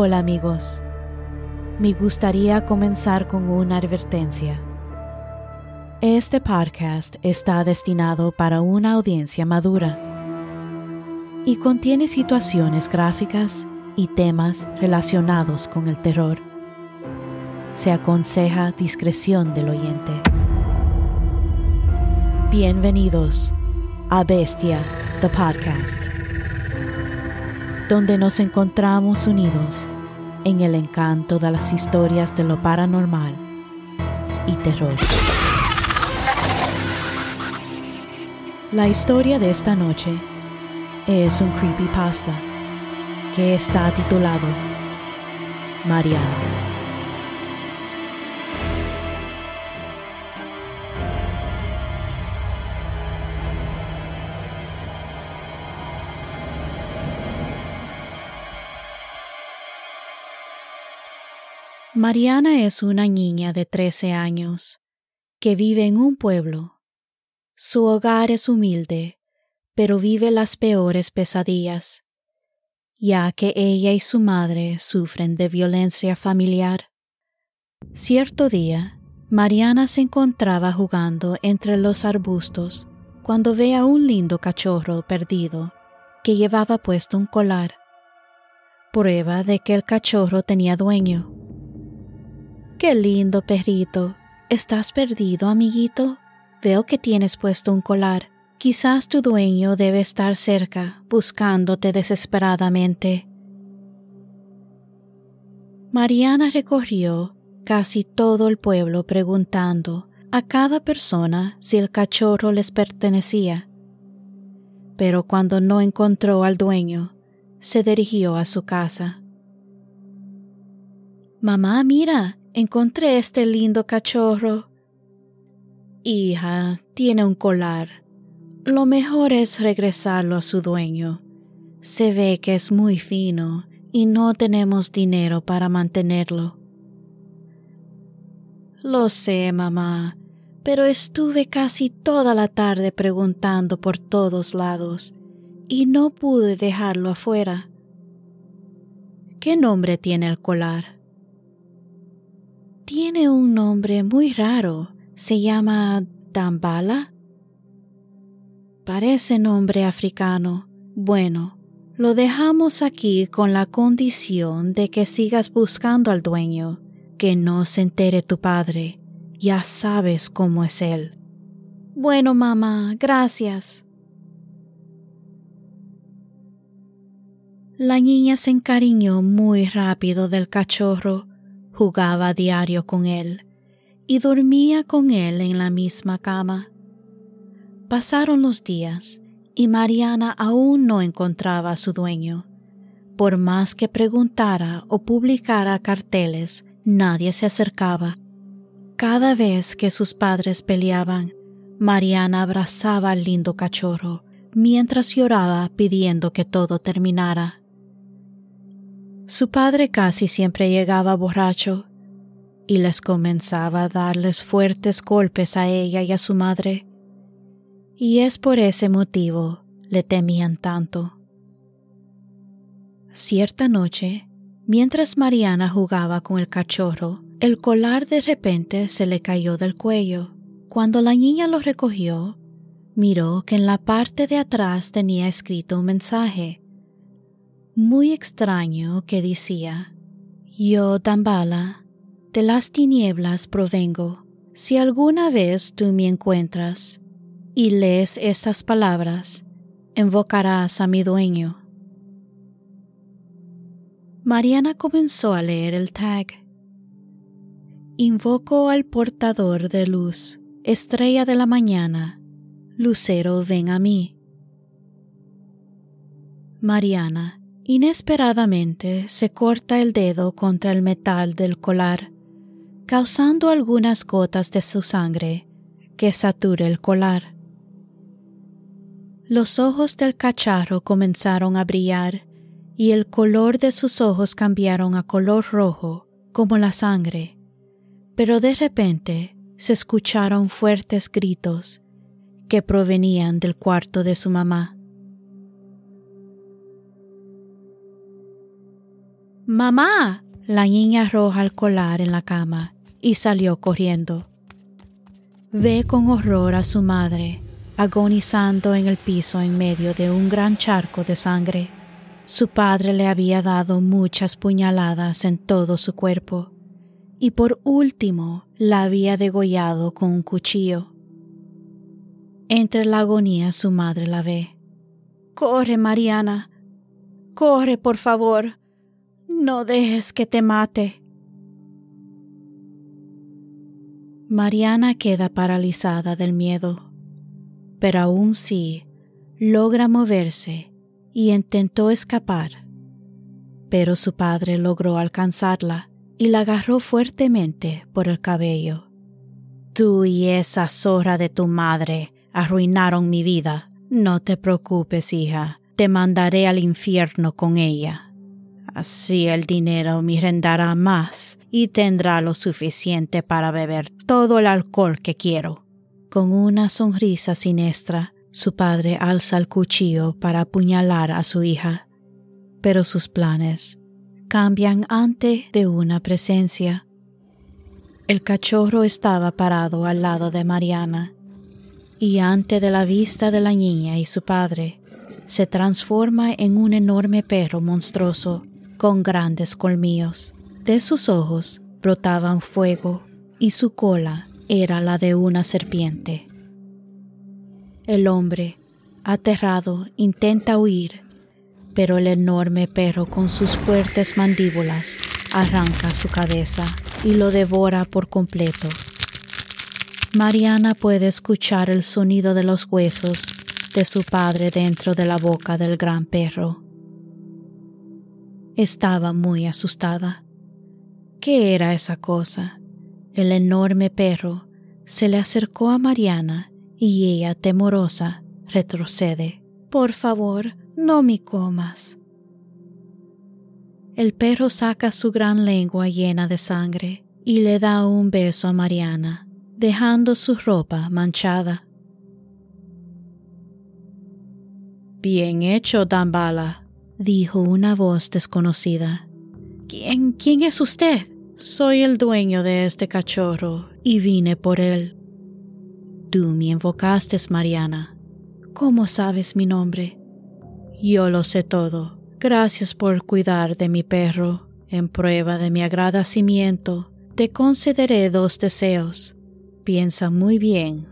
Hola amigos, me gustaría comenzar con una advertencia. Este podcast está destinado para una audiencia madura y contiene situaciones gráficas y temas relacionados con el terror. Se aconseja discreción del oyente. Bienvenidos a Bestia, the podcast, donde nos encontramos unidos en el encanto de las historias de lo paranormal y terror. La historia de esta noche es un creepypasta que está titulado Mariana. Mariana es una niña de 13 años que vive en un pueblo su hogar es humilde, pero vive las peores pesadillas, ya que ella y su madre sufren de violencia familiar. Cierto día, Mariana se encontraba jugando entre los arbustos cuando ve a un lindo cachorro perdido que llevaba puesto un colar, prueba de que el cachorro tenía dueño. Qué lindo perrito. ¿Estás perdido, amiguito? Veo que tienes puesto un colar. Quizás tu dueño debe estar cerca, buscándote desesperadamente. Mariana recorrió casi todo el pueblo preguntando a cada persona si el cachorro les pertenecía. Pero cuando no encontró al dueño, se dirigió a su casa. Mamá, mira, encontré este lindo cachorro. Hija, tiene un colar. Lo mejor es regresarlo a su dueño. Se ve que es muy fino y no tenemos dinero para mantenerlo. Lo sé, mamá, pero estuve casi toda la tarde preguntando por todos lados y no pude dejarlo afuera. ¿Qué nombre tiene el colar? Tiene un nombre muy raro se llama Dambala. Parece nombre africano. Bueno, lo dejamos aquí con la condición de que sigas buscando al dueño, que no se entere tu padre. Ya sabes cómo es él. Bueno, mamá, gracias. La niña se encariñó muy rápido del cachorro, jugaba diario con él y dormía con él en la misma cama. Pasaron los días y Mariana aún no encontraba a su dueño. Por más que preguntara o publicara carteles, nadie se acercaba. Cada vez que sus padres peleaban, Mariana abrazaba al lindo cachorro mientras lloraba pidiendo que todo terminara. Su padre casi siempre llegaba borracho y les comenzaba a darles fuertes golpes a ella y a su madre, y es por ese motivo le temían tanto. Cierta noche, mientras Mariana jugaba con el cachorro, el colar de repente se le cayó del cuello. Cuando la niña lo recogió, miró que en la parte de atrás tenía escrito un mensaje muy extraño que decía, Yo, Dambala, de las tinieblas provengo. Si alguna vez tú me encuentras y lees estas palabras, invocarás a mi dueño. Mariana comenzó a leer el tag. Invoco al portador de luz, estrella de la mañana, lucero ven a mí. Mariana inesperadamente se corta el dedo contra el metal del colar causando algunas gotas de su sangre que sature el colar. Los ojos del cacharro comenzaron a brillar y el color de sus ojos cambiaron a color rojo como la sangre, pero de repente se escucharon fuertes gritos que provenían del cuarto de su mamá. Mamá. La niña arroja el colar en la cama y salió corriendo. Ve con horror a su madre, agonizando en el piso en medio de un gran charco de sangre. Su padre le había dado muchas puñaladas en todo su cuerpo y por último la había degollado con un cuchillo. Entre la agonía su madre la ve. Corre, Mariana. Corre, por favor. No dejes que te mate. Mariana queda paralizada del miedo, pero aún sí logra moverse y intentó escapar. Pero su padre logró alcanzarla y la agarró fuertemente por el cabello. Tú y esa zorra de tu madre arruinaron mi vida. No te preocupes, hija, te mandaré al infierno con ella. Así el dinero me rendará más y tendrá lo suficiente para beber todo el alcohol que quiero. Con una sonrisa siniestra, su padre alza el cuchillo para apuñalar a su hija, pero sus planes cambian ante de una presencia. El cachorro estaba parado al lado de Mariana, y ante de la vista de la niña y su padre, se transforma en un enorme perro monstruoso con grandes colmillos. De sus ojos brotaban fuego y su cola era la de una serpiente. El hombre, aterrado, intenta huir, pero el enorme perro con sus fuertes mandíbulas arranca su cabeza y lo devora por completo. Mariana puede escuchar el sonido de los huesos de su padre dentro de la boca del gran perro. Estaba muy asustada. ¿Qué era esa cosa? El enorme perro se le acercó a Mariana y ella, temorosa, retrocede. Por favor, no me comas. El perro saca su gran lengua llena de sangre y le da un beso a Mariana, dejando su ropa manchada. Bien hecho, Dambala, dijo una voz desconocida. ¿Quién, quién es usted? Soy el dueño de este cachorro y vine por él. Tú me invocaste, Mariana. ¿Cómo sabes mi nombre? Yo lo sé todo. Gracias por cuidar de mi perro. En prueba de mi agradecimiento, te concederé dos deseos. Piensa muy bien.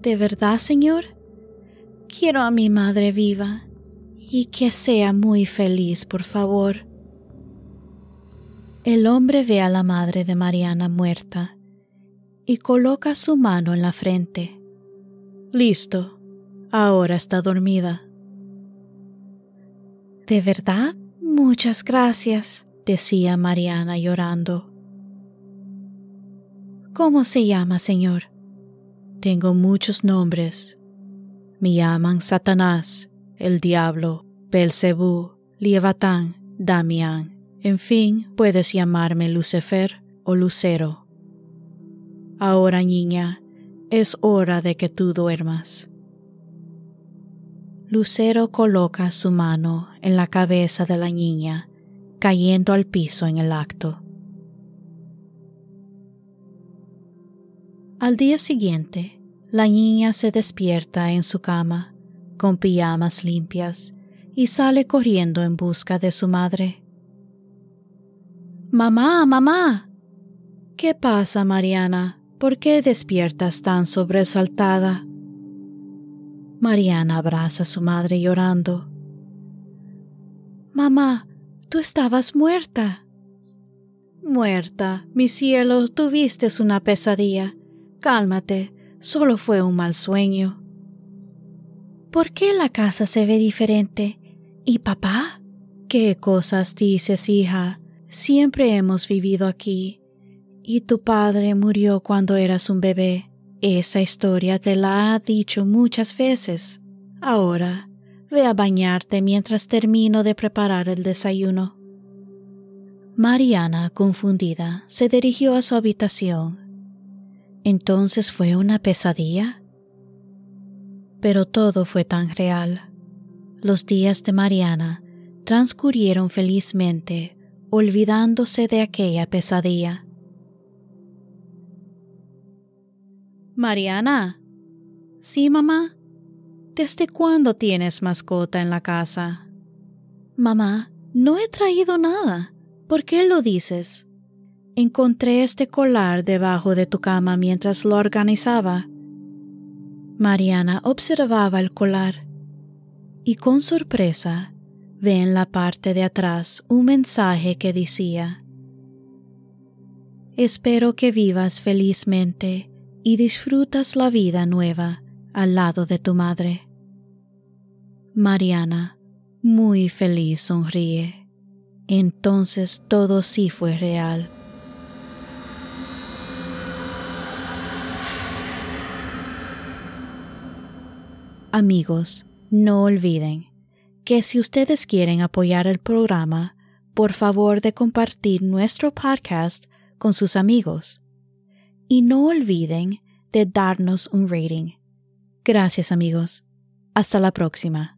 ¿De verdad, señor? Quiero a mi madre viva y que sea muy feliz, por favor. El hombre ve a la madre de Mariana muerta y coloca su mano en la frente. Listo, ahora está dormida. ¿De verdad? Muchas gracias, decía Mariana llorando. ¿Cómo se llama, señor? Tengo muchos nombres. Me llaman Satanás, el diablo, Belcebú, Lievatán, Damián. En fin, puedes llamarme Lucifer o Lucero. Ahora, niña, es hora de que tú duermas. Lucero coloca su mano en la cabeza de la niña, cayendo al piso en el acto. Al día siguiente, la niña se despierta en su cama con pijamas limpias y sale corriendo en busca de su madre. Mamá, mamá. ¿Qué pasa, Mariana? ¿Por qué despiertas tan sobresaltada? Mariana abraza a su madre llorando. Mamá, tú estabas muerta. Muerta, mi cielo, tuviste una pesadilla. Cálmate, solo fue un mal sueño. ¿Por qué la casa se ve diferente? ¿Y papá? ¿Qué cosas dices, hija? Siempre hemos vivido aquí. Y tu padre murió cuando eras un bebé. Esa historia te la ha dicho muchas veces. Ahora, ve a bañarte mientras termino de preparar el desayuno. Mariana, confundida, se dirigió a su habitación. ¿Entonces fue una pesadilla? Pero todo fue tan real. Los días de Mariana transcurrieron felizmente olvidándose de aquella pesadilla. Mariana. Sí, mamá. ¿Desde cuándo tienes mascota en la casa? Mamá, no he traído nada. ¿Por qué lo dices? Encontré este collar debajo de tu cama mientras lo organizaba. Mariana observaba el collar y con sorpresa ve en la parte de atrás un mensaje que decía, Espero que vivas felizmente y disfrutas la vida nueva al lado de tu madre. Mariana, muy feliz, sonríe. Entonces todo sí fue real. Amigos, no olviden que si ustedes quieren apoyar el programa, por favor de compartir nuestro podcast con sus amigos. Y no olviden de darnos un rating. Gracias amigos. Hasta la próxima.